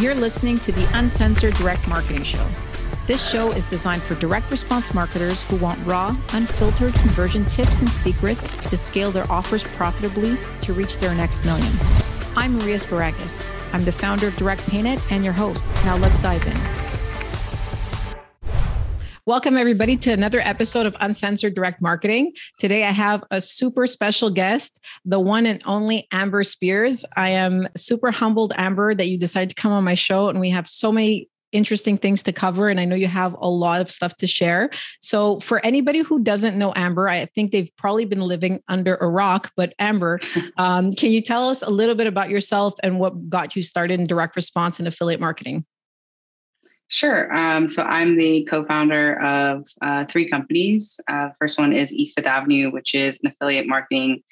You're listening to the Uncensored Direct Marketing Show. This show is designed for direct response marketers who want raw, unfiltered conversion tips and secrets to scale their offers profitably to reach their next million. I'm Maria Sparagus. I'm the founder of Direct Painted and your host. Now let's dive in. Welcome, everybody, to another episode of Uncensored Direct Marketing. Today, I have a super special guest, the one and only Amber Spears. I am super humbled, Amber, that you decided to come on my show, and we have so many interesting things to cover and i know you have a lot of stuff to share so for anybody who doesn't know amber i think they've probably been living under a rock but amber um, can you tell us a little bit about yourself and what got you started in direct response and affiliate marketing Sure. Um, so I'm the co-founder of uh, three companies. Uh, first one is East Fifth Avenue, which is an affiliate marketing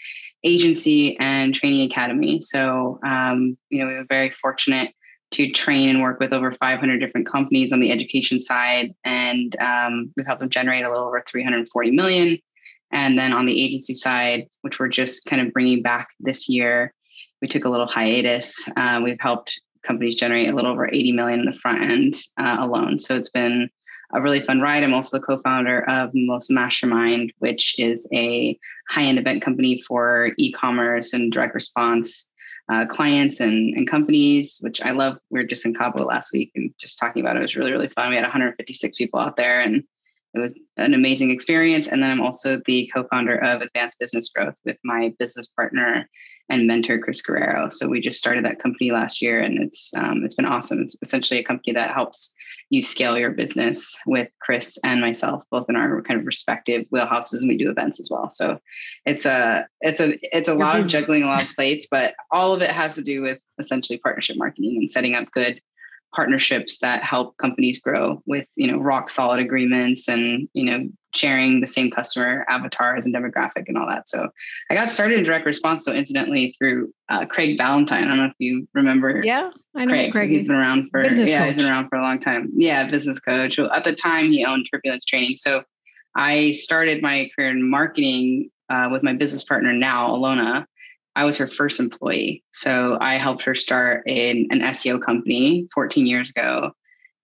agency and training academy. So um, you know we were very fortunate to train and work with over 500 different companies on the education side, and um, we've helped them generate a little over 340 million. And then on the agency side, which we're just kind of bringing back this year, we took a little hiatus. Uh, we've helped companies generate a little over 80 million in the front end uh, alone. So it's been a really fun ride. I'm also the co-founder of Most Mastermind, which is a high-end event company for e-commerce and direct response uh, clients and, and companies, which I love. We were just in Cabo last week and just talking about it. It was really, really fun. We had 156 people out there and it was an amazing experience. And then I'm also the co-founder of Advanced Business Growth with my business partner and mentor Chris Guerrero. So we just started that company last year, and it's um, it's been awesome. It's essentially a company that helps you scale your business with Chris and myself, both in our kind of respective wheelhouses, and we do events as well. So it's a it's a it's a You're lot busy. of juggling a lot of plates, but all of it has to do with essentially partnership marketing and setting up good partnerships that help companies grow with you know rock solid agreements and you know sharing the same customer avatars and demographic and all that. So i got started in direct response so incidentally through uh, craig ballantyne. I don't know if you remember yeah i know craig, craig. he's been around for business yeah coach. he's been around for a long time. Yeah business coach. Well, at the time he owned turbulence training. So i started my career in marketing uh, with my business partner now alona I was her first employee. So I helped her start in an SEO company 14 years ago.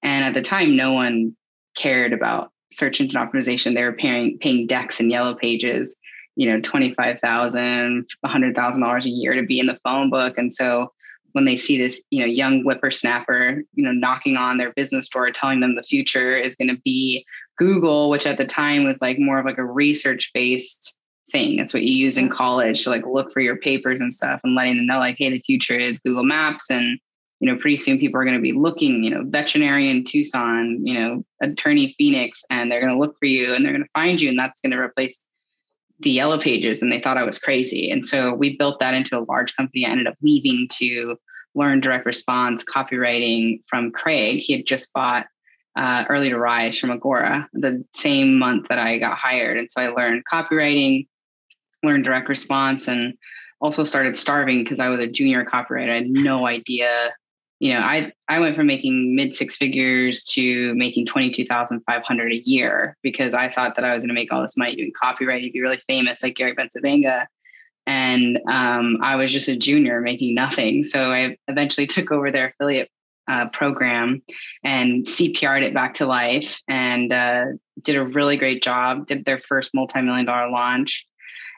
And at the time, no one cared about search engine optimization. They were paying paying Dex and yellow pages, you know, $25,000, $100,000 a year to be in the phone book. And so when they see this, you know, young whippersnapper, you know, knocking on their business door, telling them the future is going to be Google, which at the time was like more of like a research based thing. That's what you use in college to like look for your papers and stuff and letting them know like, hey, the future is Google Maps and you know, pretty soon people are going to be looking, you know, veterinarian Tucson, you know, attorney Phoenix, and they're going to look for you and they're going to find you, and that's going to replace the yellow pages. And they thought I was crazy. And so we built that into a large company. I ended up leaving to learn direct response copywriting from Craig. He had just bought uh, Early to Rise from Agora the same month that I got hired. And so I learned copywriting, learned direct response and also started starving because I was a junior copywriter. I had no idea. You know, I I went from making mid six figures to making twenty two thousand five hundred a year because I thought that I was going to make all this money doing copywriting, be really famous like Gary Bencivenga. And um, I was just a junior making nothing. So I eventually took over their affiliate uh, program and CPR'd it back to life and uh, did a really great job. Did their first multi million dollar launch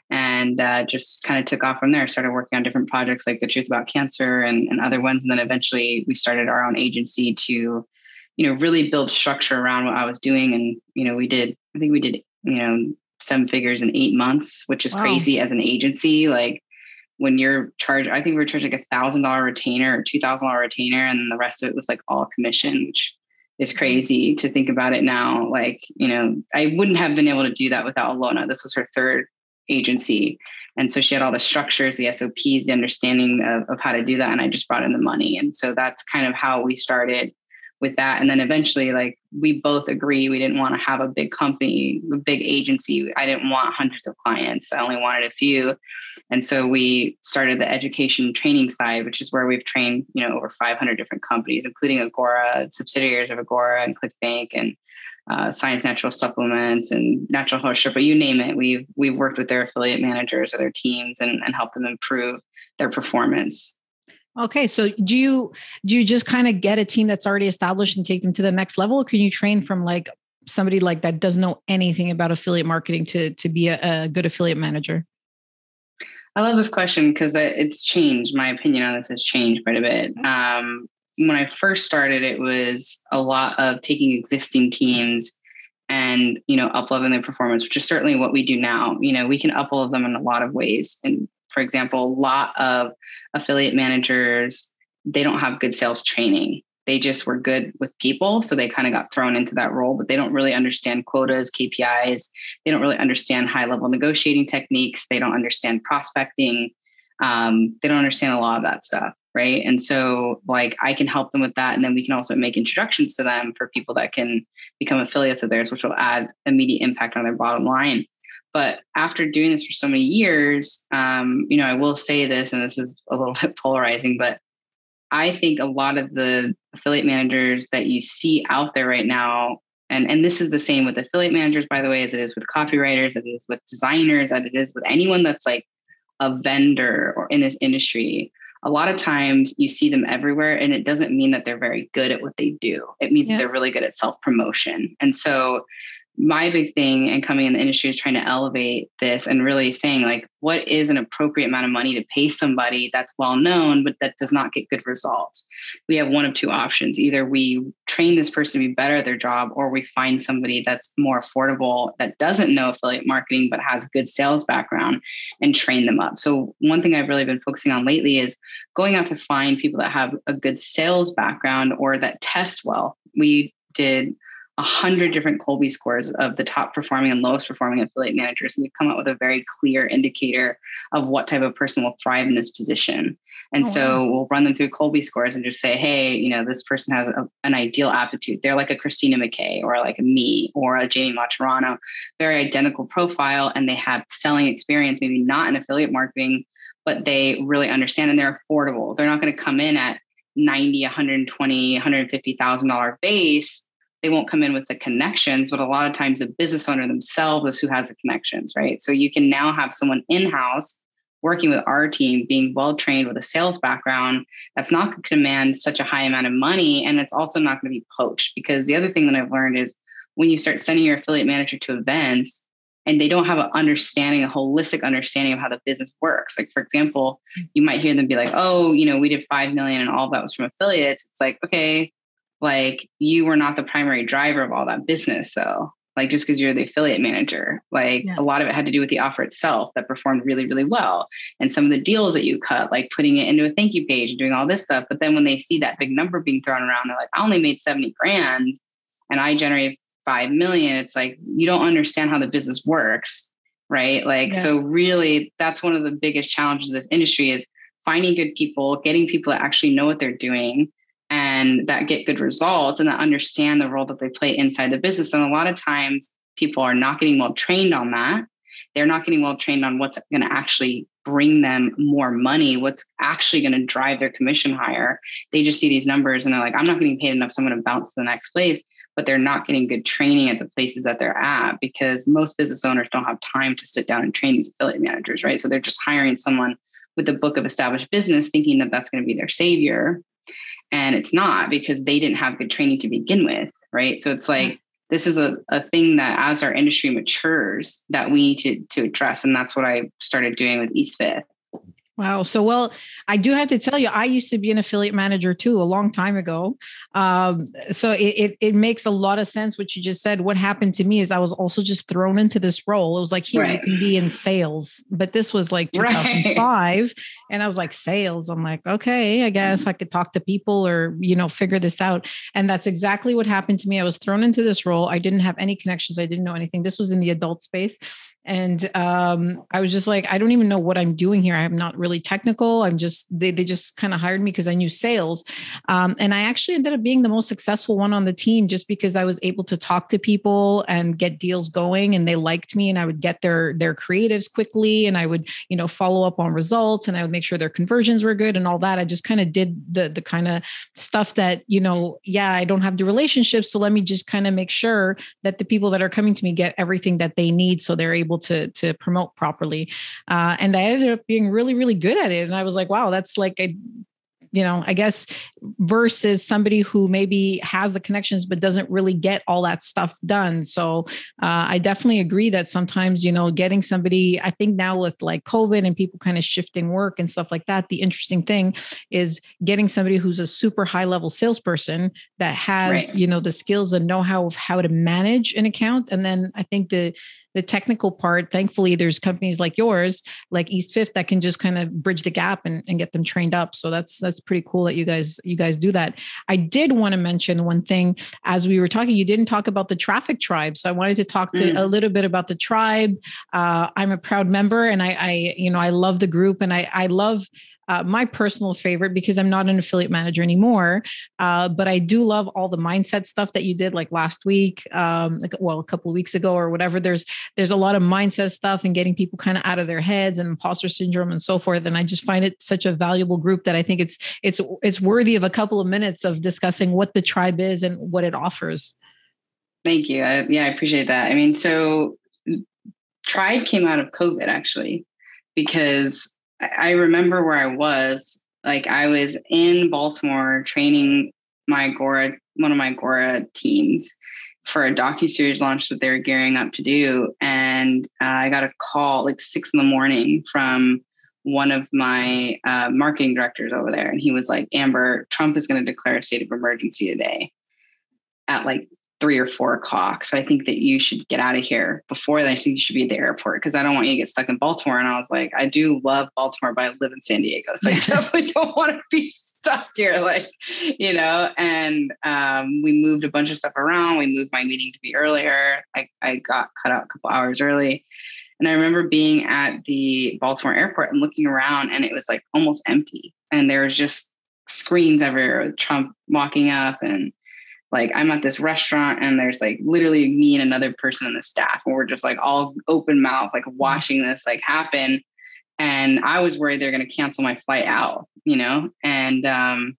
and uh, just kind of took off from there. Started working on different projects like the Truth About Cancer and, and other ones, and then eventually we started our own agency to, you know, really build structure around what I was doing. And you know, we did. I think we did. You know, seven figures in eight months, which is wow. crazy as an agency. Like when you're charged, I think we were charging like a thousand dollar retainer or two thousand dollar retainer, and the rest of it was like all commission, which is mm-hmm. crazy to think about it now. Like, you know, I wouldn't have been able to do that without Alona. This was her third agency. And so she had all the structures, the SOPs, the understanding of, of how to do that. And I just brought in the money. And so that's kind of how we started with that. And then eventually, like we both agree, we didn't want to have a big company, a big agency. I didn't want hundreds of clients. I only wanted a few. And so we started the education training side, which is where we've trained, you know, over 500 different companies, including Agora, subsidiaries of Agora and ClickBank and uh, science natural supplements and natural horse but you name it we've we've worked with their affiliate managers or their teams and, and helped them improve their performance Okay, so do you do you just kind of get a team that's already established and take them to the next level? Or can you train from like somebody like that doesn't know anything about affiliate marketing to to be a, a good affiliate manager? I love this question because it's changed. My opinion on this has changed quite a bit. Um, when I first started, it was a lot of taking existing teams and you know upleveling their performance, which is certainly what we do now. You know, we can uplevel them in a lot of ways, and for example, a lot of affiliate managers, they don't have good sales training. They just were good with people. So they kind of got thrown into that role, but they don't really understand quotas, KPIs. They don't really understand high level negotiating techniques. They don't understand prospecting. Um, they don't understand a lot of that stuff. Right. And so, like, I can help them with that. And then we can also make introductions to them for people that can become affiliates of theirs, which will add immediate impact on their bottom line. But after doing this for so many years, um, you know, I will say this, and this is a little bit polarizing, but I think a lot of the affiliate managers that you see out there right now, and, and this is the same with affiliate managers, by the way, as it is with copywriters, as it is with designers, as it is with anyone that's like a vendor or in this industry. A lot of times you see them everywhere, and it doesn't mean that they're very good at what they do. It means yeah. that they're really good at self promotion. And so my big thing and coming in the industry is trying to elevate this and really saying like what is an appropriate amount of money to pay somebody that's well known but that does not get good results? We have one of two options. Either we train this person to be better at their job or we find somebody that's more affordable that doesn't know affiliate marketing but has good sales background and train them up. So one thing i've really been focusing on lately is going out to find people that have a good sales background or that test well. We did a hundred different Kolbe scores of the top performing and lowest performing affiliate managers. And we've come up with a very clear indicator of what type of person will thrive in this position. And oh, so wow. we'll run them through Kolbe scores and just say, hey, you know, this person has a, an ideal aptitude. They're like a Christina McKay or like a me or a Jamie Maturano, very identical profile. And they have selling experience, maybe not in affiliate marketing, but they really understand and they're affordable. They're not going to come in at 90, 120, $150,000 base they won't come in with the connections, but a lot of times the business owner themselves is who has the connections, right? So you can now have someone in house working with our team, being well trained with a sales background, that's not going to command such a high amount of money. And it's also not going to be poached because the other thing that I've learned is when you start sending your affiliate manager to events, and they don't have an understanding, a holistic understanding of how the business works. Like, for example, hmm. you might hear them be like, oh, you know, we did 5 million and all that was from affiliates. It's like, okay, like you were not the primary driver of all that business though like just because you're the affiliate manager like yeah. a lot of it had to do with the offer itself that performed really really well and some of the deals that you cut like putting it into a thank you page and doing all this stuff but then when they see that big number being thrown around they're like i only made 70 grand and i generate 5 million it's like you don't understand how the business works right like yes. so really that's one of the biggest challenges of this industry is finding good people getting people that actually know what they're doing and that get good results and that understand the role that they play inside the business. And a lot of times people are not getting well trained on that. They're not getting well trained on what's going to actually bring them more money, what's actually going to drive their commission higher. They just see these numbers and they're like, I'm not getting paid enough, so I'm going to bounce to the next place. But they're not getting good training at the places that they're at because most business owners don't have time to sit down and train these affiliate managers, right? So they're just hiring someone with a book of established business thinking that that's going to be their savior and it's not because they didn't have good training to begin with right? So it's like this is a, a thing that as our industry matures that we need to, to address. And that's what i started doing with east fifth Wow. So, well, I do have to tell you, I used to be an affiliate manager too a long time ago. Um, so it, it, it makes a lot of sense what you just said. What happened to me is I was also just thrown into this role. It was like here right. you can be in sales, but this was like 2005, right. and I was like sales. I'm like, okay, I guess I could talk to people or you know figure this out. And that's exactly what happened to me. I was thrown into this role. I didn't have any connections. I didn't know anything. This was in the adult space, and um, i was just like i don't even know what i'm doing here. I'm not really technical. I'm just they, they just kind of hired me because i knew sales. Um, and i actually ended up being the most successful one on the team just because i was able to talk to people and get deals going and they liked me and i would get their their creatives quickly and i would you know follow up on results and i would make sure their conversions were good and all that. I just kind of did the the kind of stuff that you know yeah i don't have the relationships so let me just kind of make sure that the people that are coming to me get everything that they need so they're able able to to promote properly. Uh, and I ended up being really really good at it. And I was like, wow, that's like a you know i guess versus somebody who maybe has the connections but doesn't really get all that stuff done so uh, i definitely agree that sometimes you know getting somebody i think now with like covid and people kind of shifting work and stuff like that the interesting thing is getting somebody who's a super high level salesperson that has right. you know the skills and know-how of how to manage an account and then i think the the technical part thankfully there's companies like yours like east fifth that can just kind of bridge the gap and, and get them trained up. So that's that's pretty cool that you guys you guys do that. I did want to mention one thing. As we were talking you didn't talk about the traffic tribe so i wanted to talk to mm. a little bit about the tribe. Uh, i'm a proud member and I, I you know i love the group and i i love uh, my personal favorite because I'm not an affiliate manager anymore. Uh, but I do love all the mindset stuff that you did like last week, um, like, well, a couple of weeks ago or whatever. There's there's a lot of mindset stuff and getting people kind of out of their heads and imposter syndrome and so forth. And I just find it such a valuable group that I think it's it's it's worthy of a couple of minutes of discussing what the tribe is and what it offers. Thank you. I, yeah, I appreciate that. I mean, so Tribe came out of COVID actually, because I remember where I was. Like I was in Baltimore training my Agora, one of my Agora teams for a docu series launch that they were gearing up to do, and uh, I got a call like six in the morning from one of my uh, marketing directors over there, and he was like, "Amber, Trump is going to declare a state of emergency today at like three or four o'clock. So I think that you should get out of here before then. I think you should be at the airport because I don't want you to get stuck in Baltimore. And I was like, I do love Baltimore, but I live in San Diego. So I definitely don't want to be stuck here. Like, you know, and um, we moved a bunch of stuff around. We moved my meeting to be earlier. I, I got cut out a couple hours early. And I remember being at the Baltimore airport and looking around and it was like almost empty. And there was just screens everywhere with Trump walking up and like I'm at this restaurant and there's like literally me and another person in the staff and we're just like all open mouth, like watching this like happen. And I was worried they're going to cancel my flight out, you know? And um,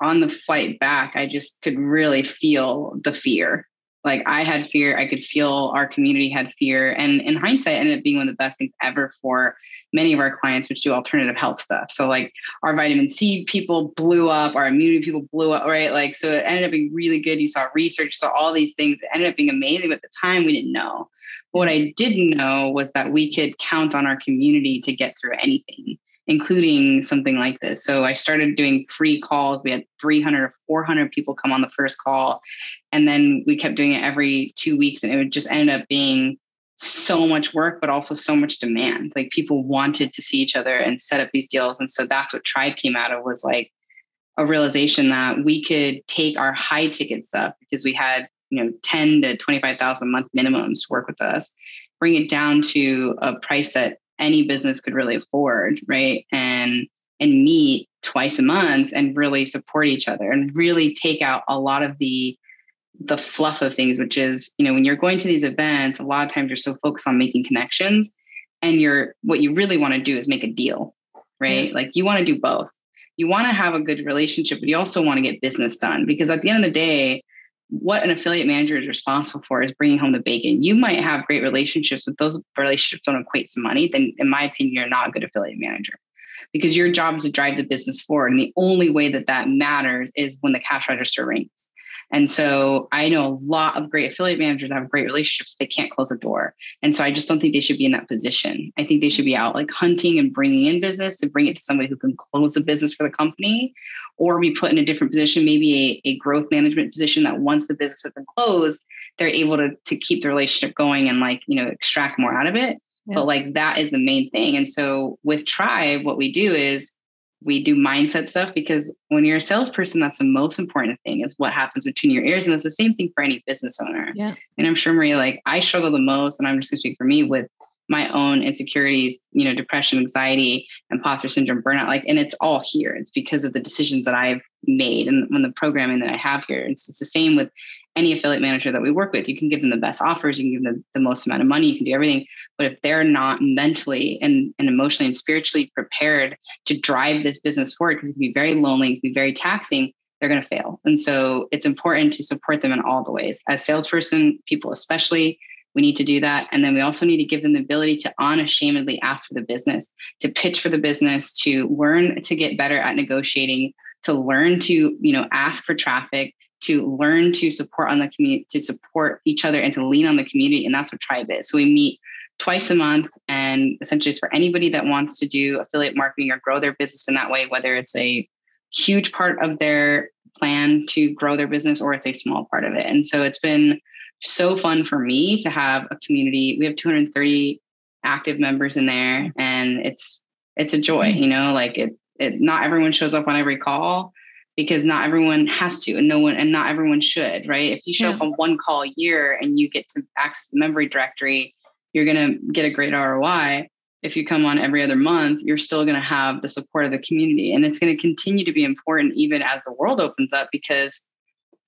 on the flight back, I just could really feel the fear. Like I had fear, I could feel our community had fear. And in hindsight, ended up being one of the best things ever for many of our clients which do alternative health stuff. So like our vitamin C people blew up, our immunity people blew up, right? Like so it ended up being really good. You saw research, saw all these things. It ended up being amazing, but at the time we didn't know. But what I didn't know was that we could count on our community to get through anything, including something like this. So I started doing free calls. We had 300 or 400 people come on the first call. And then we kept doing it every two weeks. And it would just ended up being so much work, but also so much demand. Like people wanted to see each other and set up these deals. And so that's what Tribe came out of was like a realization that we could take our high ticket stuff because we had, you know, 10 to 25,000 a month minimums to work with us, bring it down to a price that any business could really afford, right? And and meet twice a month and really support each other and really take out a lot of the the fluff of things, which is, you know, when you're going to these events, a lot of times you're so focused on making connections and you're what you really want to do is make a deal, right? Like you want to do both. You want to have a good relationship, but you also want to get business done because at the end of the day, what an affiliate manager is responsible for is bringing home the bacon. You might have great relationships, but those relationships don't equate to money. Then, in my opinion, you're not a good affiliate manager because your job is to drive the business forward. And the only way that that matters is when the cash register rings. And so I know a lot of great affiliate managers have great relationships. They can't close a door. And so I just don't think they should be in that position. I think they should be out like hunting and bringing in business to bring it to somebody who can close a business for the company or be put in a different position, maybe a, a growth management position that once the business has been closed, they're able to, to keep the relationship going and like, you know, extract more out of it. Yeah. But like that is the main thing. And so with Tribe, what we do is we do mindset stuff because when you're a salesperson, that's the most important thing is what happens between your ears. And it's the same thing for any business owner. Yeah. And I'm sure Maria, like I struggle the most, and I'm just gonna speak for me with my own insecurities, you know, depression, anxiety, imposter syndrome, burnout. Like, and it's all here. It's because of the decisions that I've made and when the programming that I have here. It's, it's the same with any affiliate manager that we work with. You can give them the best offers, you can give them the most amount of money, you can do everything. But if they're not mentally and, and emotionally and spiritually prepared to drive this business forward, because it can be very lonely, it can be very taxing, they're going to fail. And so it's important to support them in all the ways. As salesperson, people especially, We need to do that. And then we also need to give them the ability to unashamedly ask for the business, to pitch for the business, to learn to get better at negotiating, to learn to, you know, ask for traffic, to learn to support on the community, to support each other and to lean on the community. And that's what Tribe is. So we meet twice a month. And essentially, it's for anybody that wants to do affiliate marketing or grow their business in that way, whether it's a huge part of their plan to grow their business or it's a small part of it. And so it's been so fun for me to have a community. We have 230 active members in there and it's it's a joy, mm-hmm. you know, like it it not everyone shows up on every call because not everyone has to and no one and not everyone should, right? If you show yeah. up on one call a year and you get to access the memory directory, you're gonna get a great ROI if you come on every other month, you're still going to have the support of the community. And it's going to continue to be important even as the world opens up because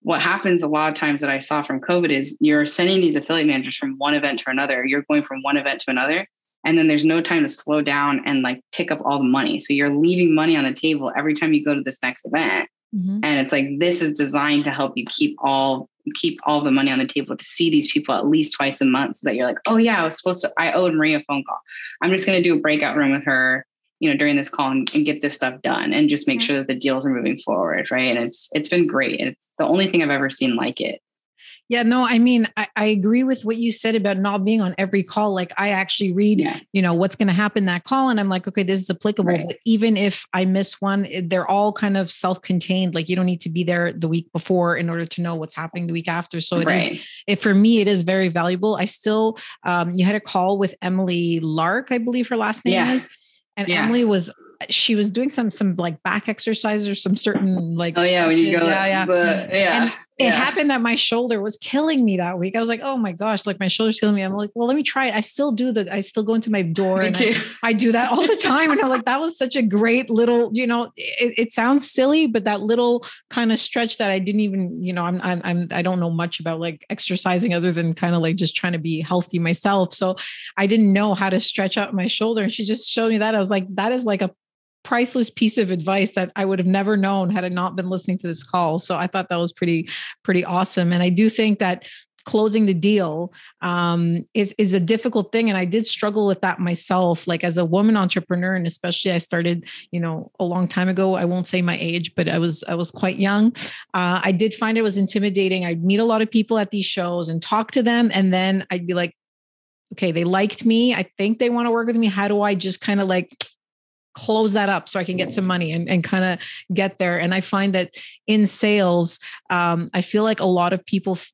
what happens a lot of times that I saw from COVID is you're sending these affiliate managers from one event to another. You're going from one event to another. And then there's no time to slow down and like pick up all the money. So you're leaving money on the table every time you go to this next event. Mm-hmm. And it's like this is designed to help you keep all keep all the money on the table to see these people at least twice a month so that you're like, oh yeah, I was supposed to I owed Maria a phone call. I'm just gonna do a breakout room with her, you know, during this call and, and get this stuff done and just make mm-hmm. sure that the deals are moving forward. Right. And it's it's been great. and It's the only thing I've ever seen like it. Yeah, no, I mean, I, I, agree with what you said about not being on every call. Like I actually read, yeah. you know, what's going to happen that call. And I'm like, okay, this is applicable. Right. But even if I miss one, they're all kind of self-contained. Like you don't need to be there the week before in order to know what's happening the week after. So it right. is, it, for me, it is very valuable. I still, um, you had a call with Emily Lark, I believe her last name yeah. is. And yeah. Emily was she was doing some some like back exercises or some certain like oh yeah when you go yeah yeah. but, yeah. And it yeah. happened that my shoulder was killing me that week. I was like, oh my gosh, like my shoulder's killing me. I'm like, well, let me try it. I still do the, I still go into my door and I, I, do that all the time. And I'm like, that was such a great little, you know, it, it sounds silly, but that little kind of stretch that I didn't even, you know, I'm, I'm, I'm, I don't know much about like exercising other than kind of like just trying to be healthy myself. So I didn't know how to stretch out my shoulder. And she just showed me that. I was like, that is like a priceless piece of advice that I would have never known had I not been listening to this call. So I thought that was pretty, pretty awesome. And I do think that closing the deal um, is is a difficult thing. And i did struggle with that myself. Like as a woman entrepreneur and especially i started you know a long time ago i won't say my age but i was i was quite young. Uh, i did find it was intimidating. I'd meet a lot of people at these shows and talk to them. And then i'd be like okay they liked me. I think they want to work with me. How do i just kind of like close that up so I can get some money and, and kind of get there. And I find that in sales, um, I feel like a lot of people f-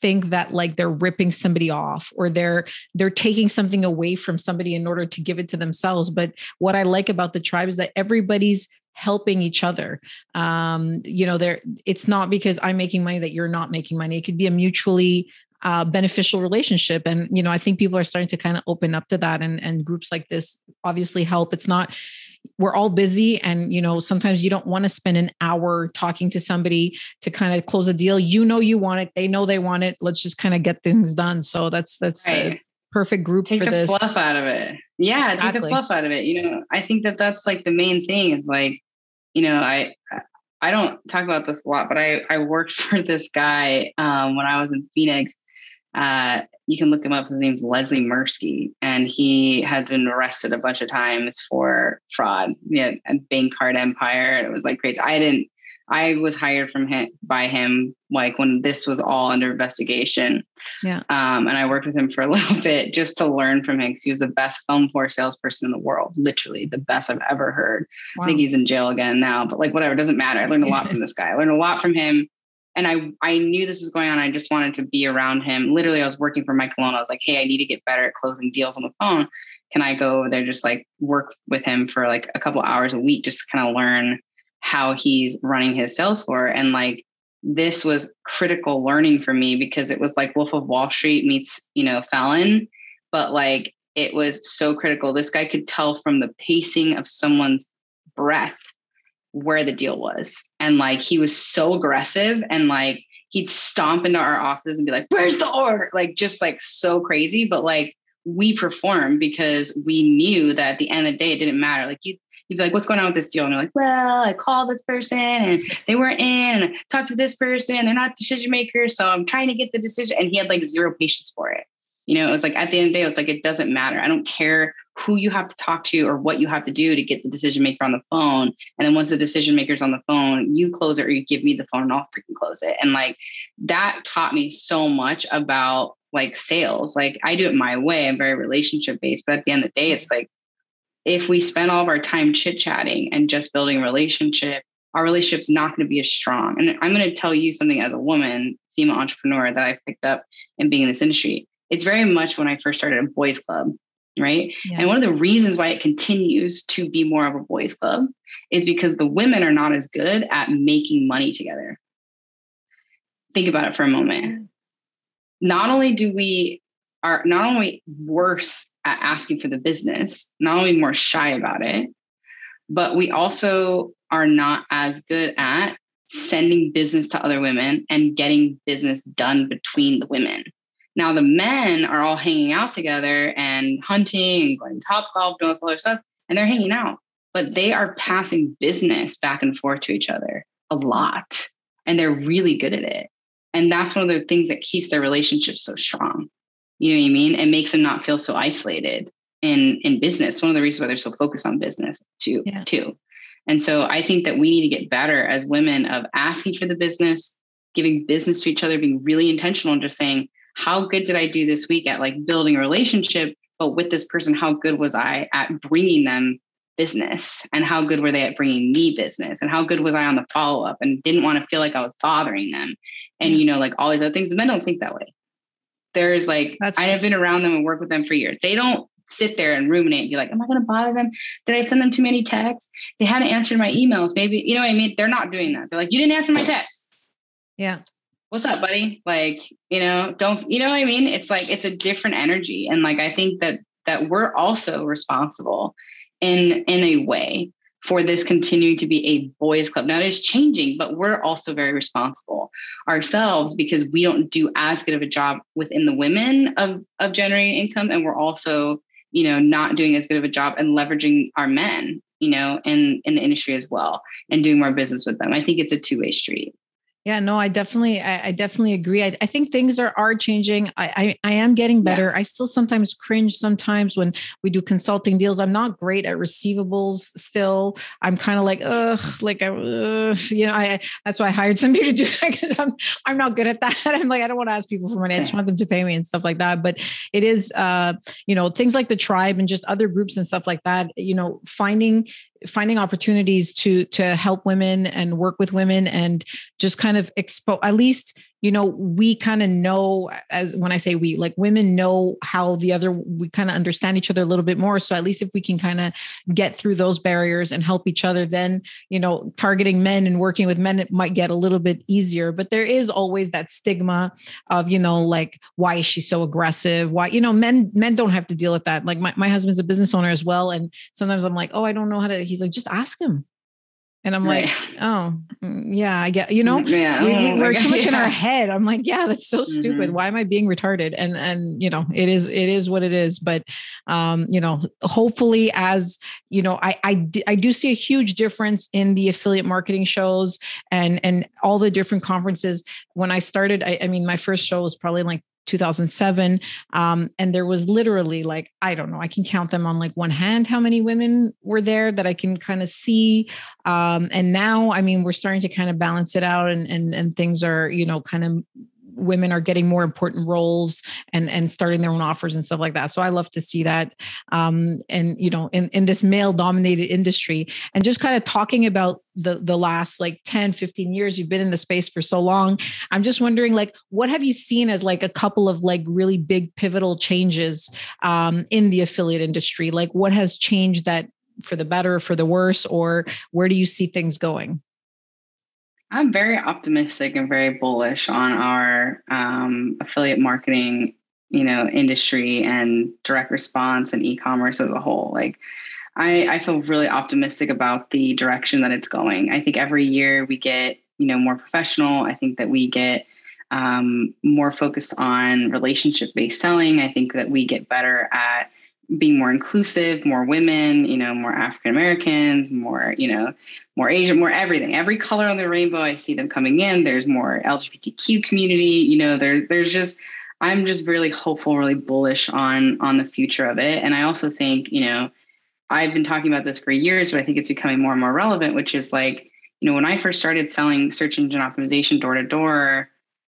think that like they're ripping somebody off or they're they're taking something away from somebody in order to give it to themselves. But what I like about the tribe is that everybody's helping each other um you know there it's not because i'm making money that you're not making money it could be a mutually uh, beneficial relationship. And, you know, I think people are starting to kind of open up to that and, and groups like this obviously help. It's not, we're all busy and you know sometimes you don't want to spend an hour talking to somebody to kind of close a deal you know you want it they know they want it let's just kind of get things done so that's that's right. perfect group take for the this fluff out of it yeah exactly. take the fluff out of it you know i think that that's like the main thing is like you know i i don't talk about this a lot but i i worked for this guy um, when i was in phoenix uh, you can look him up. His name's Leslie Mursky, and he had been arrested a bunch of times for fraud. Yeah, and Bankcard Empire. It was like crazy. I didn't. I was hired from him by him like when this was all under investigation. Yeah. Um, and I worked with him for a little bit just to learn from him because he was the best phone for salesperson in the world, literally the best I've ever heard. Wow. I think he's in jail again now, but like whatever, doesn't matter. I learned a lot from this guy. I learned a lot from him and I I knew this was going on. I just wanted to be around him. Literally, I was working for Mike Malone. I was like, hey, I need to get better at closing deals on the phone. Can I go over there just like work with him for like a couple hours a week, just kind of learn how he's running his sales floor? And like this was critical learning for me because it was like Wolf of Wall Street meets, you know, Felon, but like it was so critical. This guy could tell from the pacing of someone's breath where the deal was. And like he was so aggressive and like he'd stomp into our office and be like, Where's the order? Like just like so crazy. But like we performed because we knew that at the end of the day it didn't matter. Like you you'd be like, what's going on with this deal? And you're like, well, I called this person and they weren't in and I talked to this person. They're not decision makers. So I'm trying to get the decision. And he had like zero patience for it. You know, it was like at the end of the day, it's like it doesn't matter. I don't care who you have to talk to or what you have to do to get the decision maker on the phone. And then once the decision maker's on the phone, you close it or you give me the phone and I'll freaking close it. And like that taught me so much about like sales. Like I do it my way. I'm very relationship based, but at the end of the day, it's like if we spend all of our time chit chatting and just building relationship, our relationship's not going to be as strong. And I'm going to tell you something as a woman, female entrepreneur that I picked up in being in this industry. It's very much when I first started a boys club right? Yeah. And one of the reasons why it continues to be more of a boys club is because the women are not as good at making money together. Think about it for a moment. Not only do we are not only worse at asking for the business, not only more shy about it, but we also are not as good at sending business to other women and getting business done between the women. Now the men are all hanging out together and hunting and going top golf, doing all this other stuff, and they're hanging out. But they are passing business back and forth to each other a lot. And they're really good at it. And that's one of the things that keeps their relationship so strong. You know what I mean? It makes them not feel so isolated in in business. One of the reasons why they're so focused on business too, yeah. too. And so I think that we need to get better as women of asking for the business, giving business to each other, being really intentional and just saying, how good did I do this week at like building a relationship? But with this person, how good was I at bringing them business? And how good were they at bringing me business? And how good was I on the follow up and didn't want to feel like I was bothering them? And, you know, like all these other things. The men don't think that way. There's like, That's I have been around them and worked with them for years. They don't sit there and ruminate and be like, am I going to bother them? Did I send them too many texts? They hadn't answered my emails. Maybe, you know what I mean? They're not doing that. They're like, you didn't answer my texts. Yeah what's up buddy? Like you know don't you know what i mean? It's like it's a different energy and like i think that that we're also responsible in in a way for this continuing to be a boys club. Now it is changing but we're also very responsible ourselves because we don't do as good of a job within the women of of generating income and we're also you know not doing as good of a job and leveraging our men you know in in the industry as well and doing more business with them. I think it's a two-way street yeah, no, I definitely, I, I definitely agree. I, I, think things are are changing. I, I, I am getting better. Yeah. I still sometimes cringe sometimes when we do consulting deals. I'm not great at receivables. Still, I'm kind of like, ugh, like, ugh, you know, I that's why I hired somebody to do that because I'm I'm not good at that. I'm like, I don't want to ask people for money. I just want them to pay me and stuff like that. But it is, uh, you know, things like the tribe and just other groups and stuff like that. You know, finding finding opportunities to to help women and work with women and just kind of expose at least you know we kind of know as when i say we like women know how the other we kind of understand each other a little bit more. So at least if we can kind of get through those barriers and help each other then you know targeting men and working with men it might get a little bit easier. But there is always that stigma of you know like why is she so aggressive? Why you know men men don't have to deal with that. Like my, my husband's a business owner as well and sometimes i'm like oh i don't know how to he's like just ask him and I'm right. like, oh, mm, yeah, I get, you know, mm, yeah, we, are oh too much yeah. in our head. I'm like, yeah, that's so stupid. Mm-hmm. Why am I being retarded? And, and, you know, it is, it is what it is. But, um, you know, hopefully as, you know, I, I, I do see a huge difference in the affiliate marketing shows and, and all the different conferences. When I started, I, I mean, my first show was probably like 2007 um, and there was literally like i don't know i can count them on like one hand how many women were there that i can kind of see um, and now i mean we're starting to kind of balance it out and and and things are you know kind of women are getting more important roles and and starting their own offers and stuff like that. So i love to see that um and you know in in this male dominated industry and just kind of talking about the the last like 10 15 years you've been in the space for so long i'm just wondering like what have you seen as like a couple of like really big pivotal changes um in the affiliate industry? Like what has changed that for the better for the worse or where do you see things going I'm very optimistic and very bullish on our um, affiliate marketing, you know, industry and direct response and e-commerce as a whole. Like, I, I feel really optimistic about the direction that it's going. I think every year we get, you know, more professional. I think that we get um, more focused on relationship-based selling. I think that we get better at being more inclusive, more women, you know, more African Americans, more, you know, more Asian, more everything. Every color on the rainbow, I see them coming in. There's more LGBTQ community, you know, there, there's just I'm just really hopeful, really bullish on on the future of it. And I also think, you know, I've been talking about this for years, but I think it's becoming more and more relevant, which is like, you know, when I first started selling search engine optimization door to door,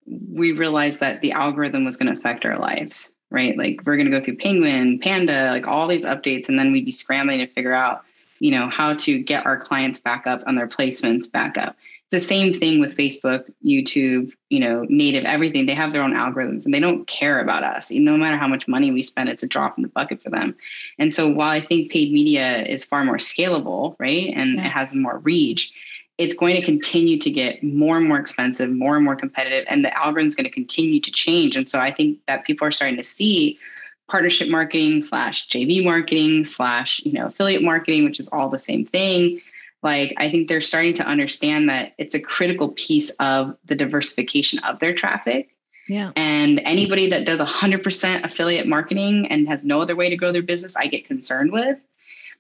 we realized that the algorithm was going to affect our lives, right? Like we're going to go through Penguin, Panda, like all these updates, and then we'd be scrambling to figure out, you know, how to get our clients back up on their placements back up. It's the same thing with Facebook, YouTube, you know, native, everything. They have their own algorithms and they don't care about us. No matter how much money we spend, it's a drop in the bucket for them. And so while I think paid media is far more scalable, right, and yeah. it has more reach, it's going to continue to get more and more expensive, more and more competitive, and the algorithm is going to continue to change. And so I think that people are starting to see partnership marketing slash JV marketing slash you know affiliate marketing, which is all the same thing. Like i think they're starting to understand that it's a critical piece of the diversification of their traffic. Yeah. And anybody that does 100% affiliate marketing and has no other way to grow their business i get concerned with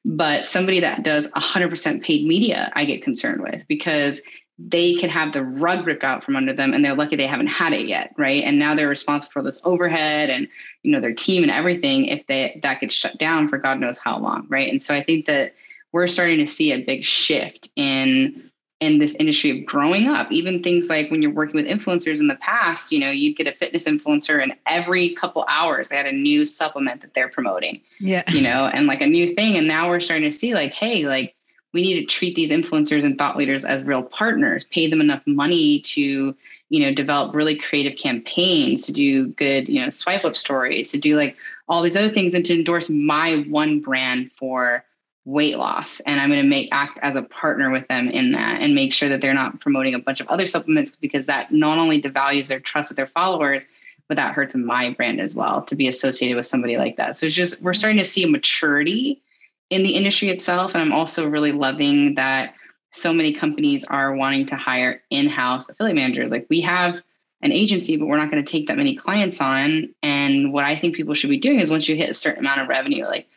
but somebody that does 100% paid media i get concerned with because they can have the rug ripped out from under them and they're lucky they haven't had it yet right? And now they're responsible for this overhead and you know their team and everything if they that gets shut down for god knows how long right? And so i think that we're starting to see a big shift in in this industry of growing up. Even things like when you're working with influencers in the past you know you'd get a fitness influencer and every couple hours they had a new supplement that they're promoting yeah. you know and like a new thing. And now we're starting to see like hey like we need to treat these influencers and thought leaders as real partners pay them enough money to you know develop really creative campaigns to do good you know swipe up stories to do like all these other things and to endorse my one brand for weight loss and i'm going to make act as a partner with them in that and make sure that they're not promoting a bunch of other supplements because that not only devalues their trust with their followers but that hurts my brand as well to be associated with somebody like that. So it's just we're mm-hmm. starting to see a maturity in the industry itself and i'm also really loving that so many companies are wanting to hire in-house affiliate managers. Like we have an agency but we're not going to take that many clients on and what i think people should be doing is once you hit a certain amount of revenue like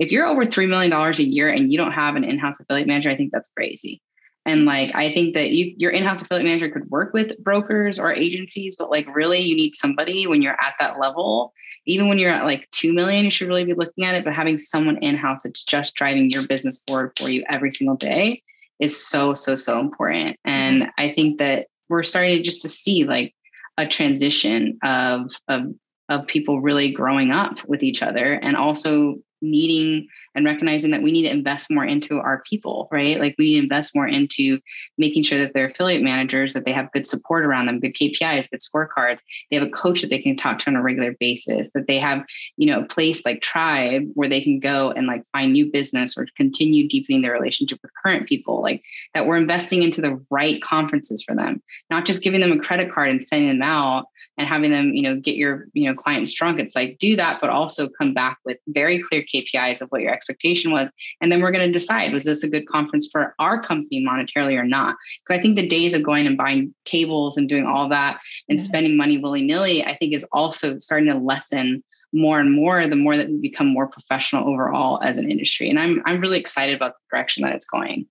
if you're over $3 million a year and you don't have an in-house affiliate manager, I think that's crazy. And like, I think that you, your in-house affiliate manager could work with brokers or agencies, but like really you need somebody when you're at that level, even when you're at like 2 million, you should really be looking at it, but having someone in-house that's just driving your business forward for you every single day is so, so, so important. And mm-hmm. I think that we're starting just to see like a transition of, of, of people really growing up with each other and also needing and recognizing that we need to invest more into our people, right? Like we need to invest more into making sure that they're affiliate managers, that they have good support around them, good KPIs, good scorecards. They have a coach that they can talk to on a regular basis, that they have, you know, a place like Tribe where they can go and like find new business or continue deepening their relationship with current people. Like that we're investing into the right conferences for them, not just giving them a credit card and sending them out and having them, you know, get your, you know, clients drunk. It's like do that, but also come back with very clear KPIs of what your expectation was. And then we're going to decide was this a good conference for our company monetarily or not? Because I think the days of going and buying tables and doing all that and spending money willy nilly, I think is also starting to lessen more and more the more that we become more professional overall as an industry and i'm i'm really excited about the direction that it's going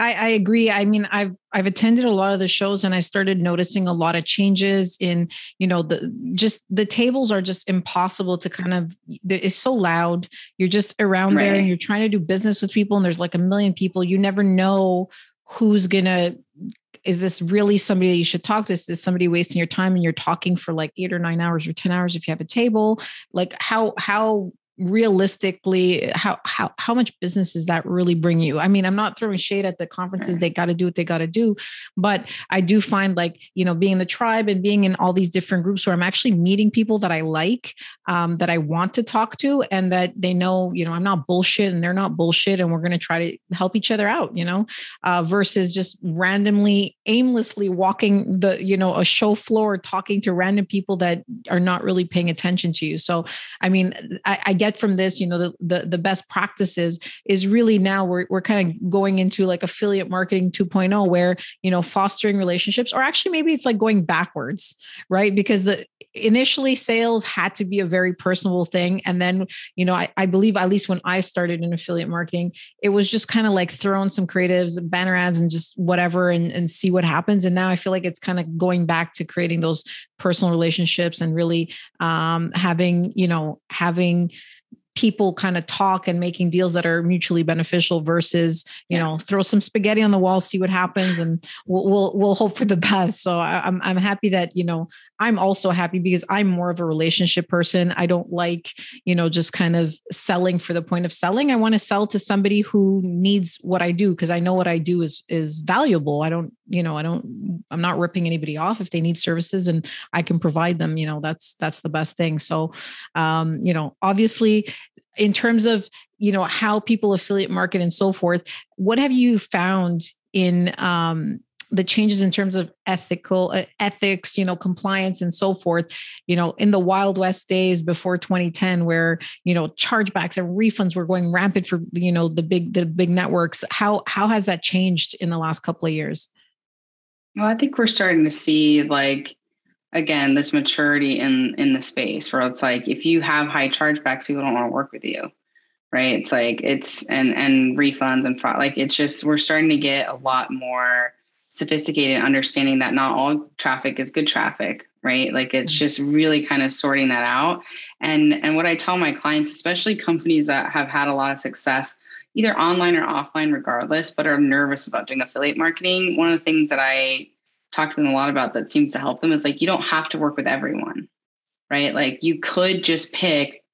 I, I, agree. I mean, I've I've attended a lot of the shows and I started noticing a lot of changes in, you know, the just the tables are just impossible to kind of it's so loud. You're just around right. there and you're trying to do business with people and there's like a million people. You never know who's gonna is this really somebody that you should talk to? Is this somebody wasting your time and you're talking for like eight or nine hours or 10 hours if you have a table? Like how how realistically how how how much business does that really bring you? I mean i'm not throwing shade at the conferences. They got to do what they got to do but i do find like you know being in the tribe and being in all these different groups where i'm actually meeting people that i like um, that i want to talk to and that they know you know i'm not bullshit and they're not bullshit and we're going to try to help each other out you know uh, versus just randomly aimlessly walking the you know a show floor talking to random people that are not really paying attention to you. So i mean i, I get get from this, you know, the, the, the best practices is really now we're, we're kind of going into like affiliate marketing 2.0 where, you know, fostering relationships or actually maybe it's like going backwards, right? Because the, initially sales had to be a very personable thing. And then, you know, I, I believe at least when I started in affiliate marketing, it was just kind of like throwing some creatives, banner ads, and just whatever and, and see what happens. And now I feel like it's kind of going back to creating those personal relationships and really um, having, you know, having people kind of talk and making deals that are mutually beneficial versus you yeah. know throw some spaghetti on the wall see what happens and we'll we'll, we'll hope for the best so I, I'm, I'm happy that you know i'm also happy because i'm more of a relationship person. I don't like you know just kind of selling for the point of selling. I want to sell to somebody who needs what i do because i know what i do is is valuable. I don't you know i don't i'm not ripping anybody off. If they need services and i can provide them you know that's that's the best thing. So um you know obviously in terms of you know how people affiliate market and so forth what have you found in um, the changes in terms of ethical uh, ethics you know compliance and so forth you know in the wild west days before 2010 where you know chargebacks and refunds were going rampant for you know the big the big networks how how has that changed in the last couple of years? Well i think we're starting to see like again this maturity in in the space where it's like if you have high chargebacks people don't want to work with you right? It's like it's and and refunds and fraud like it's just we're starting to get a lot more sophisticated understanding that not all traffic is good traffic right like it's mm-hmm. just really kind of sorting that out and and what i tell my clients especially companies that have had a lot of success either online or offline regardless but are nervous about doing affiliate marketing one of the things that i talk to them a lot about that seems to help them is like you don't have to work with everyone, right? Like you could just pick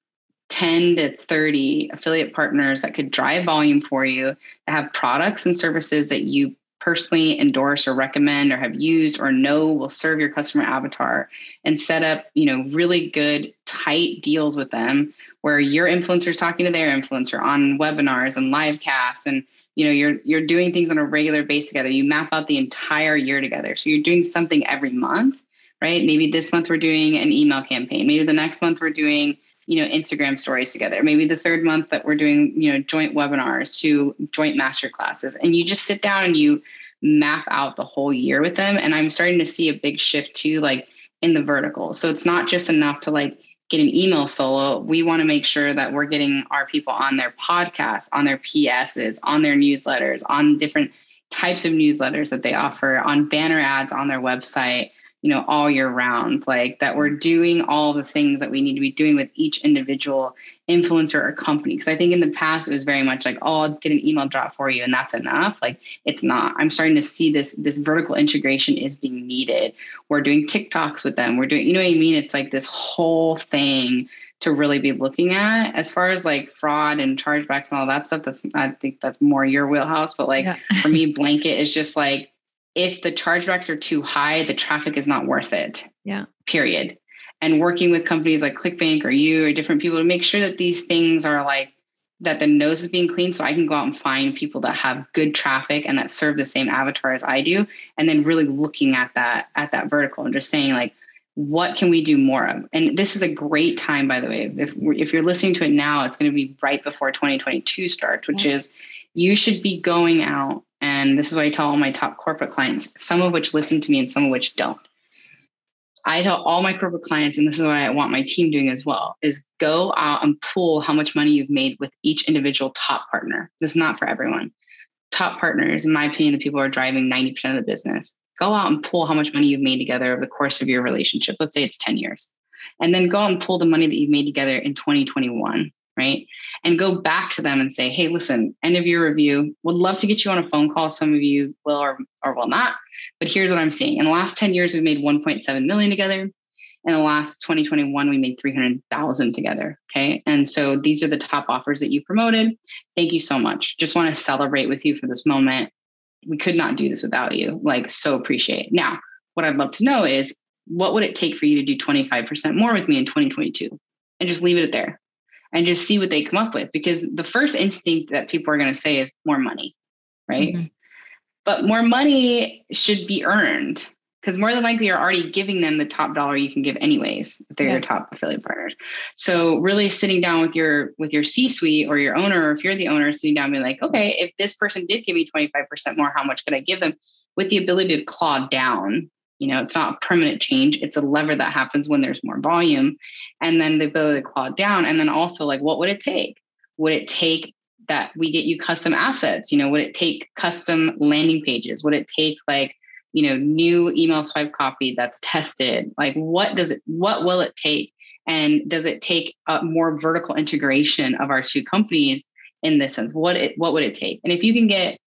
10 to 30 affiliate partners that could drive volume for you that have products and services that you personally endorse or recommend or have used or know will serve your customer avatar and set up you know really good tight deals with them where your influencer is talking to their influencer on webinars and live casts and you know you're you're doing things on a regular base together. You map out the entire year together. So you're doing something every month right? Maybe this month we're doing an email campaign. Maybe the next month we're doing you know instagram stories together. Maybe the third month that we're doing you know joint webinars to joint master classes and you just sit down and you map out the whole year with them. And i'm starting to see a big shift too like in the vertical. So it's not just enough to like get an email solo, we want to make sure that we're getting our people on their podcasts, on their PSs, on their newsletters, on different types of newsletters that they offer, on banner ads on their website, you know, all year round. Like that we're doing all the things that we need to be doing with each individual influencer or company. Because I think in the past it was very much like, oh, I'll get an email drop for you and that's enough. Like it's not. I'm starting to see this this vertical integration is being needed. We're doing TikToks with them. We're doing, you know what I mean? It's like this whole thing to really be looking at as far as like fraud and chargebacks and all that stuff that's i think that's more your wheelhouse but like yeah. for me blanket is just like if the chargebacks are too high the traffic is not worth it. Yeah. Period. And working with companies like ClickBank or you or different people to make sure that these things are like that the nose is being cleaned so I can go out and find people that have good traffic and that serve the same avatar as I do and then really looking at that at that vertical and just saying like what can we do more of? And this is a great time by the way. If if you're listening to it now it's going to be right before 2022 starts which is you should be going out and this is what I tell all my top corporate clients some of which listen to me and some of which don't I tell all my corporate clients, and this is what I want my team doing as well, is go out and pull how much money you've made with each individual top partner. This is not for everyone. Top partners, in my opinion, the people who are driving 90% of the business. Go out and pull how much money you've made together over the course of your relationship. Let's say it's 10 years. And then go out and pull the money that you've made together in 2021, right? And go back to them and say, hey, listen, end of year review, would love to get you on a phone call. Some of you will or, or will not but here's what I'm seeing. In the last 10 years, we've made 1.7 million together. In the last 2021, we made 300,000 together. Okay. And so these are the top offers that you promoted. Thank you so much. Just want to celebrate with you for this moment. We could not do this without you. Like, so appreciate. It. Now, what I'd love to know is what would it take for you to do 25% more with me in 2022? And just leave it at there and just see what they come up with. Because the first instinct that people are going to say is more money, right? Mm-hmm. But more money should be earned because more than likely you're already giving them the top dollar you can give anyways if they're yeah. your top affiliate partners so really sitting down with your with your c-suite or your owner or if you're the owner sitting down and be like okay if this person did give me 25% more how much could i give them with the ability to claw down You know, it's not permanent change. It's a lever that happens when there's more volume. And then the ability to claw down. And then also like, what would it take? Would it take that we get you custom assets? You know, would it take custom landing pages? Would it take like, you know, new email swipe copy that's tested? Like what does it, what will it take? And does it take a more vertical integration of our two companies in this sense? What it, what would it take? And if you can get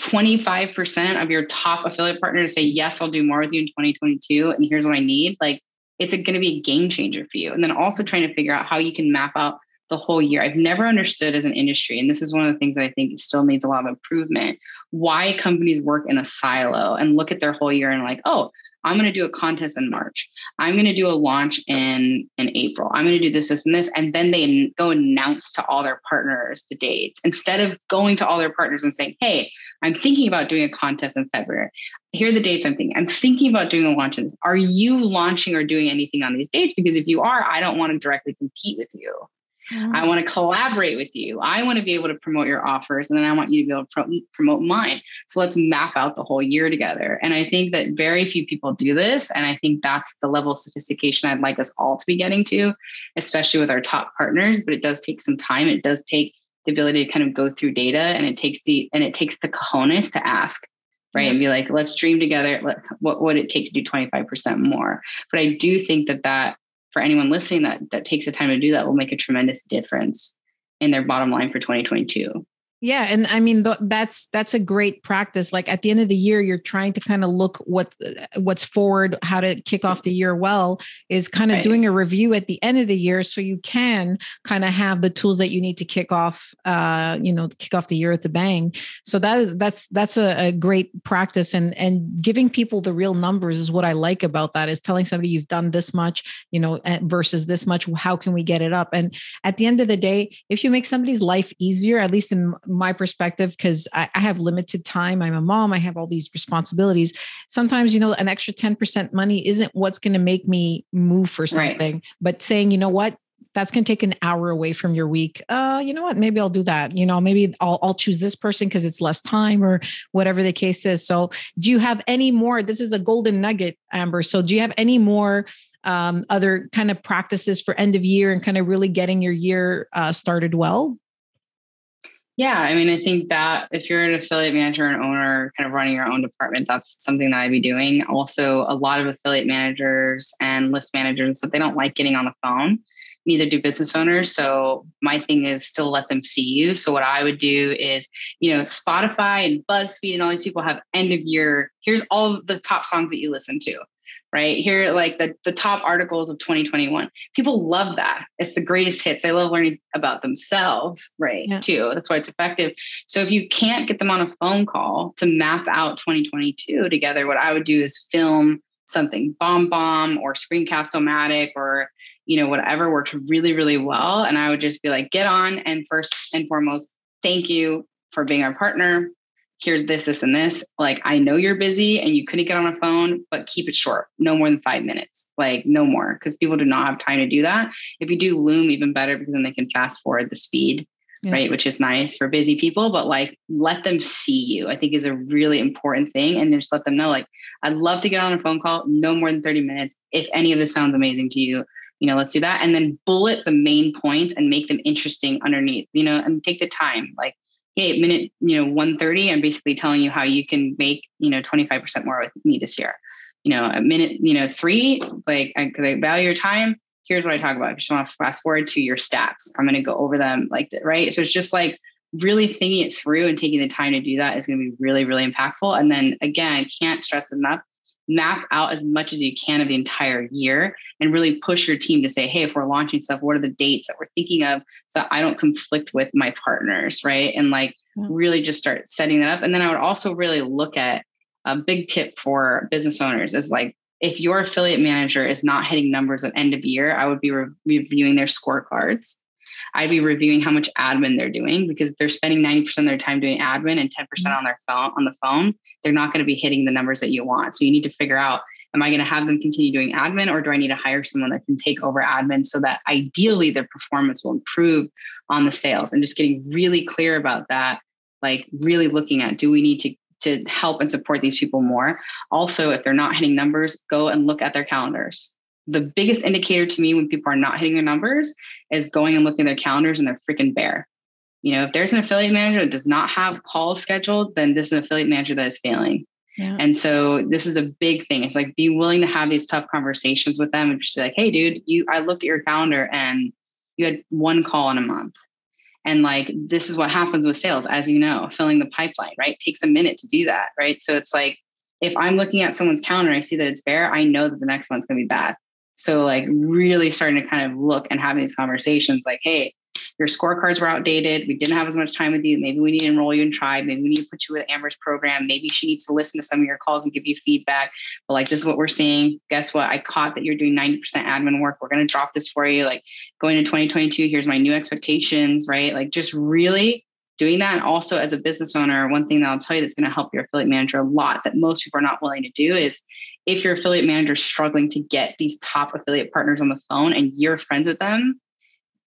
25% of your top affiliate partners say, yes, I'll do more with you in 2022. And here's what I need. Like it's going to be a game changer for you. And then also trying to figure out how you can map out the whole year. I've never understood as an industry, and this is one of the things that I think still needs a lot of improvement, why companies work in a silo and look at their whole year and like, oh, I'm going to do a contest in March. I'm going to do a launch in in April. I'm going to do this, this, and this, and then they go announce to all their partners the dates instead of going to all their partners and saying, "Hey, I'm thinking about doing a contest in February. Here are the dates I'm thinking. I'm thinking about doing a launch. in. Are you launching or doing anything on these dates? Because if you are, I don't want to directly compete with you. Mm-hmm. I want to collaborate with you. I want to be able to promote your offers, and then I want you to be able to pro- promote mine. So let's map out the whole year together. And I think that very few people do this. And I think that's the level of sophistication I'd like us all to be getting to, especially with our top partners. But it does take some time. It does take the ability to kind of go through data, and it takes the and it takes the cojones to ask right and be like let's dream together what would it take to do 25% more but i do think that that for anyone listening that that takes the time to do that will make a tremendous difference in their bottom line for 2022 yeah, and I mean that's that's a great practice. Like at the end of the year, you're trying to kind of look what what's forward, how to kick off the year well. Is kind of right. doing a review at the end of the year, so you can kind of have the tools that you need to kick off, uh, you know, kick off the year with a bang. So that is that's that's a, a great practice, and and giving people the real numbers is what I like about that. Is telling somebody you've done this much, you know, versus this much. How can we get it up? And at the end of the day, if you make somebody's life easier, at least in my perspective because I, I, have limited time i'm a mom i have all these responsibilities sometimes you know an extra 10% money isn't what's going to make me move for something right. but saying you know what that's going to take an hour away from your week. Uh, you know what? Maybe I'll do that. You know, maybe I'll I'll choose this person because it's less time or whatever the case is. So, do you have any more? This is a golden nugget, Amber. So, do you have any more um, other kind of practices for end of year and kind of really getting your year uh, started well? Yeah, I mean, I think that if you're an affiliate manager and owner, kind of running your own department, that's something that I'd be doing. Also, a lot of affiliate managers and list managers that they don't like getting on the phone. Neither do business owners. So my thing is still let them see you. So what I would do is, you know, Spotify and BuzzFeed and all these people have end of year. Here's all the top songs that you listen to right? Here, like the, the top articles of 2021. People love that. It's the greatest hits. They love learning about themselves, right? Yeah. Too. That's why it's effective. So if you can't get them on a phone call to map out 2022 together, what I would do is film something BombBomb or Screencast-O-Matic or you know whatever worked really really well and i would just be like get on and first and foremost thank you for being our partner here's this, this, and this. Like, I know you're busy and you couldn't get on a phone, but keep it short, no more than five minutes, like, no more, because people do not have time to do that. If you do Loom, even better, because then they can fast forward the speed. Yeah. Right, which is nice for busy people, but like let them see you, I think is a really important thing. And just let them know, like, I'd love to get on a phone call, no more than 30 minutes. If any of this sounds amazing to you, you know, let's do that. And then bullet the main points and make them interesting underneath, you know, and take the time. Like hey, minute, you know, 130, I'm basically telling you how you can make, you know, 25% more with me this year. You know, a minute, you know, three, like, because I, I value your time. Here's what I talk about. If you just want to fast forward to your stats, I'm going to go over them like that, right? So it's just like really thinking it through and taking the time to do that is going to be really, really impactful. And then again, can't stress enough map out as much as you can of the entire year and really push your team to say, hey, if we're launching stuff, what are the dates that we're thinking of so I don't conflict with my partners, right? And like really just start setting that up. And then I would also really look at a big tip for business owners is like if your affiliate manager is not hitting numbers at end of year, I would be re- reviewing their scorecards I'd be reviewing how much admin they're doing because they're spending 90% of their time doing admin and 10% mm-hmm. on their phone on the phone. They're not going to be hitting the numbers that you want. So you need to figure out am I going to have them continue doing admin or do I need to hire someone that can take over admin so that ideally their performance will improve on the sales and just getting really clear about that like really looking at do we need to to help and support these people more. Also, if they're not hitting numbers, go and look at their calendars. The biggest indicator to me when people are not hitting their numbers is going and looking at their calendars and they're freaking bare. You know, if there's an affiliate manager that does not have calls scheduled, then this is an affiliate manager that is failing. Yeah. And so this is a big thing. It's like be willing to have these tough conversations with them and just be like, hey, dude, you I looked at your calendar and you had one call in a month. And like this is what happens with sales, as you know, filling the pipeline, right? It takes a minute to do that, right? So it's like if I'm looking at someone's calendar and I see that it's bare, I know that the next month's gonna be bad. So like really starting to kind of look and having these conversations like, hey, your scorecards were outdated. We didn't have as much time with you. Maybe we need to enroll you in Tribe. Maybe we need to put you with Amber's program. Maybe she needs to listen to some of your calls and give you feedback. But like, this is what we're seeing. Guess what? I caught that you're doing 90% admin work. We're going to drop this for you. Like, going to 2022, here's my new expectations, right? Like, just really doing that. And also, as a business owner, one thing that I'll tell you that's going to help your affiliate manager a lot that most people are not willing to do is if your affiliate manager is struggling to get these top affiliate partners on the phone and you're friends with them,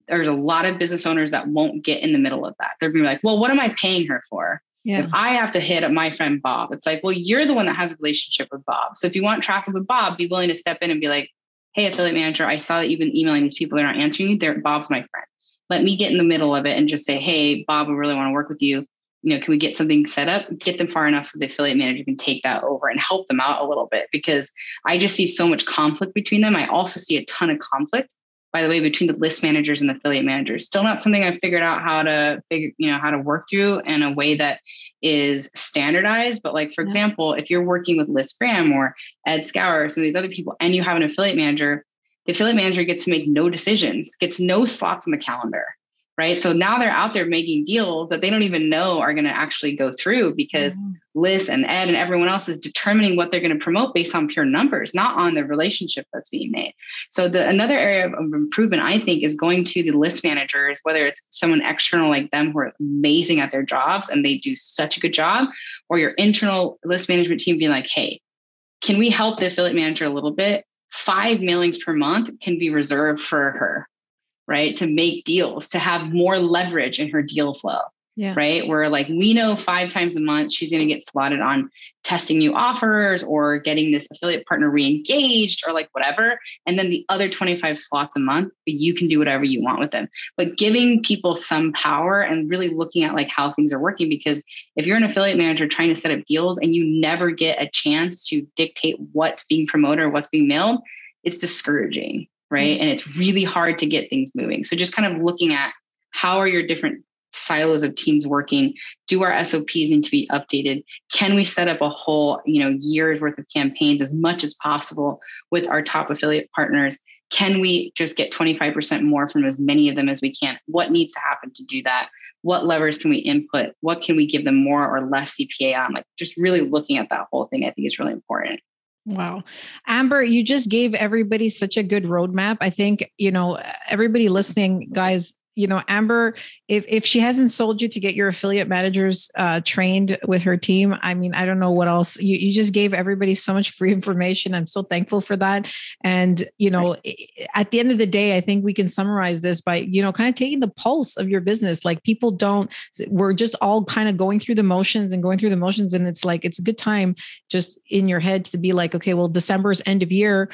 there's a lot of business owners that won't get in the middle of that. They're gonna be like, well, what am I paying her for? Yeah. If I have to hit up my friend Bob, it's like, well, you're the one that has a relationship with Bob. So if you want traffic with Bob, be willing to step in and be like, hey, affiliate manager, I saw that you've been emailing these people, they're not answering you. They're Bob's my friend. Let me get in the middle of it and just say, hey, Bob, we really want to work with you. You know, can we get something set up? Get them far enough so the affiliate manager can take that over and help them out a little bit because I just see so much conflict between them. I also see a ton of conflict by the way, between the list managers and the affiliate managers. Still not something I've figured out how to figure, you know, how to work through in a way that is standardized. But like, for example, if you're working with ListGram or Ed Scour or some of these other people and you have an affiliate manager, the affiliate manager gets to make no decisions, gets no slots on the calendar right? So now they're out there making deals that they don't even know are going to actually go through because mm-hmm. Liz and Ed and everyone else is determining what they're going to promote based on pure numbers, not on the relationship that's being made. So the another area of improvement, I think, is going to the list managers, whether it's someone external like them who are amazing at their jobs and they do such a good job, or your internal list management team being like, hey, can we help the affiliate manager a little bit? Five mailings per month can be reserved for her right? To make deals, to have more leverage in her deal flow. Yeah. Right. Where like we know five times a month she's going to get slotted on testing new offers or getting this affiliate partner re-engaged or like whatever. And then the other 25 slots a month, you can do whatever you want with them. But giving people some power and really looking at like how things are working. Because if you're an affiliate manager trying to set up deals and you never get a chance to dictate what's being promoted or what's being mailed, it's discouraging right? And it's really hard to get things moving. So just kind of looking at how are your different silos of teams working? Do our SOPs need to be updated? Can we set up a whole, you know, year's worth of campaigns as much as possible with our top affiliate partners? Can we just get 25% more from as many of them as we can? What needs to happen to do that? What levers can we input? What can we give them more or less CPA on? Like just really looking at that whole thing, I think is really important. Wow. Amber, you just gave everybody such a good roadmap. I think, you know, everybody listening, guys, you know amber if if she hasn't sold you to get your affiliate managers uh, trained with her team i mean i don't know what else. You, you just gave everybody so much free information. I'm so thankful for that. And you know at the end of the day i think we can summarize this by you know kind of taking the pulse of your business. Like people don't we're just all kind of going through the motions and going through the motions. And it's like it's a good time just in your head to be like okay well december's end of year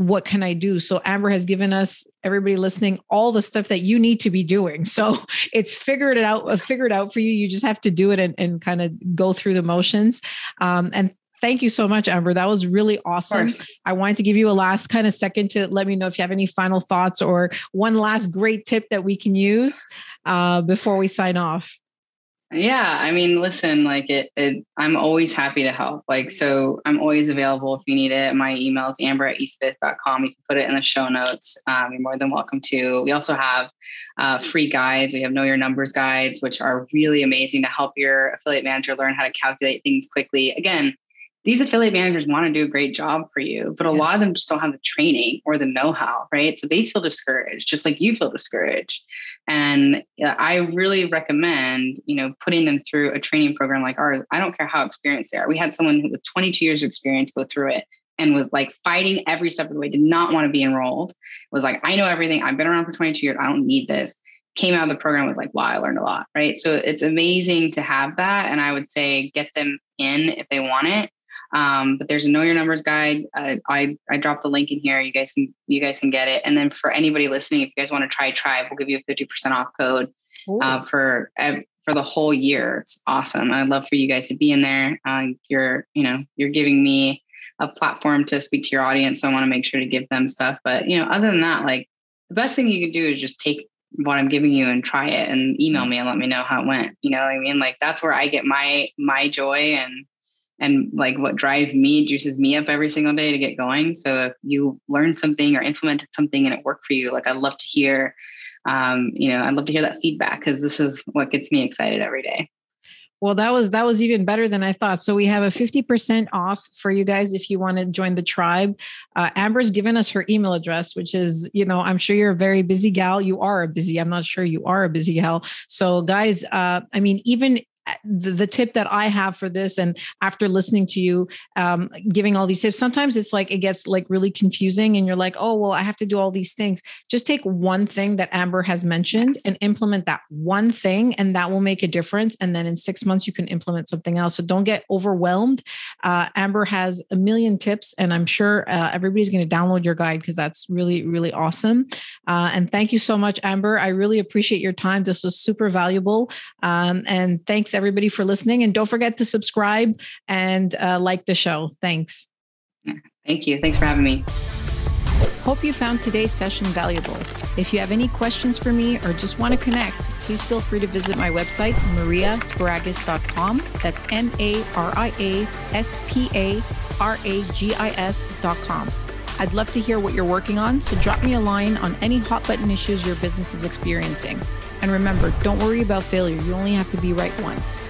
what can I do? So Amber has given us everybody listening all the stuff that you need to be doing. So it's figured it out, uh, figured out for you. You just have to do it and, and kind of go through the motions. Um, and thank you so much, Amber. That was really awesome. I wanted to give you a last kind of second to let me know if you have any final thoughts or one last great tip that we can use uh, before we sign off. Yeah, I mean, listen, like it, it, I'm always happy to help. Like, so I'm always available if you need it. My email is amber at eastfifth.com. You can put it in the show notes. Um, you're more than welcome to. We also have uh, free guides. We have know your numbers guides, which are really amazing to help your affiliate manager learn how to calculate things quickly. Again, these affiliate managers want to do a great job for you, but a yeah. lot of them just don't have the training or the know how, right? So they feel discouraged, just like you feel discouraged. And I really recommend, you know, putting them through a training program like ours. I don't care how experienced they are. We had someone with 22 years of experience go through it and was like fighting every step of the way, did not want to be enrolled, was like, I know everything. I've been around for 22 years. I don't need this. came out of the program was like, wow, I learned a lot, right? So it's amazing to have that. And I would say get them in if they want it. Um, but there's a know your numbers guide. Uh, I I dropped the link in here. You guys can you guys can get it. And then for anybody listening, if you guys want to try Tribe, we'll give you a 50% off code uh, for for the whole year. It's awesome. I'd love for you guys to be in there. Uh, you're you know you're giving me a platform to speak to your audience. So I want to make sure to give them stuff. But you know, other than that, like the best thing you can do is just take what I'm giving you and try it and email me and let me know how it went. You know what I mean? Like that's where I get my my joy and and like what drives me, juices me up every single day to get going. So if you learned something or implemented something and it worked for you, like I'd love to hear um, you know, I'd love to hear that feedback because this is what gets me excited every day. Well, that was that was even better than I thought. So we have a 50% off for you guys if you want to join the tribe. Uh, Amber's given us her email address, which is, you know, I'm sure you're a very busy gal. You are a busy, I'm not sure you are a busy gal. So guys, uh, I mean, even the, the, tip that I have for this, and after listening to you um, giving all these tips, sometimes it's like it gets like really confusing, and you're like, oh, well, I have to do all these things. Just take one thing that Amber has mentioned and implement that one thing, and that will make a difference. And then in six months, you can implement something else. So don't get overwhelmed. Uh, Amber has a million tips, and I'm sure uh, everybody's going to download your guide because that's really, really awesome. Uh, and thank you so much, Amber. I really appreciate your time. This was super valuable. Um, and thanks, everybody, for listening. And don't forget to subscribe and uh, like the show. Thanks. Thank you. Thanks for having me. Hope you found today's session valuable. If you have any questions for me or just want to connect, please feel free to visit my website, mariasparagis.com. That's M A R I A S P A R A G I S.com. I'd love to hear what you're working on, so drop me a line on any hot button issues your business is experiencing. And remember, don't worry about failure. You only have to be right once.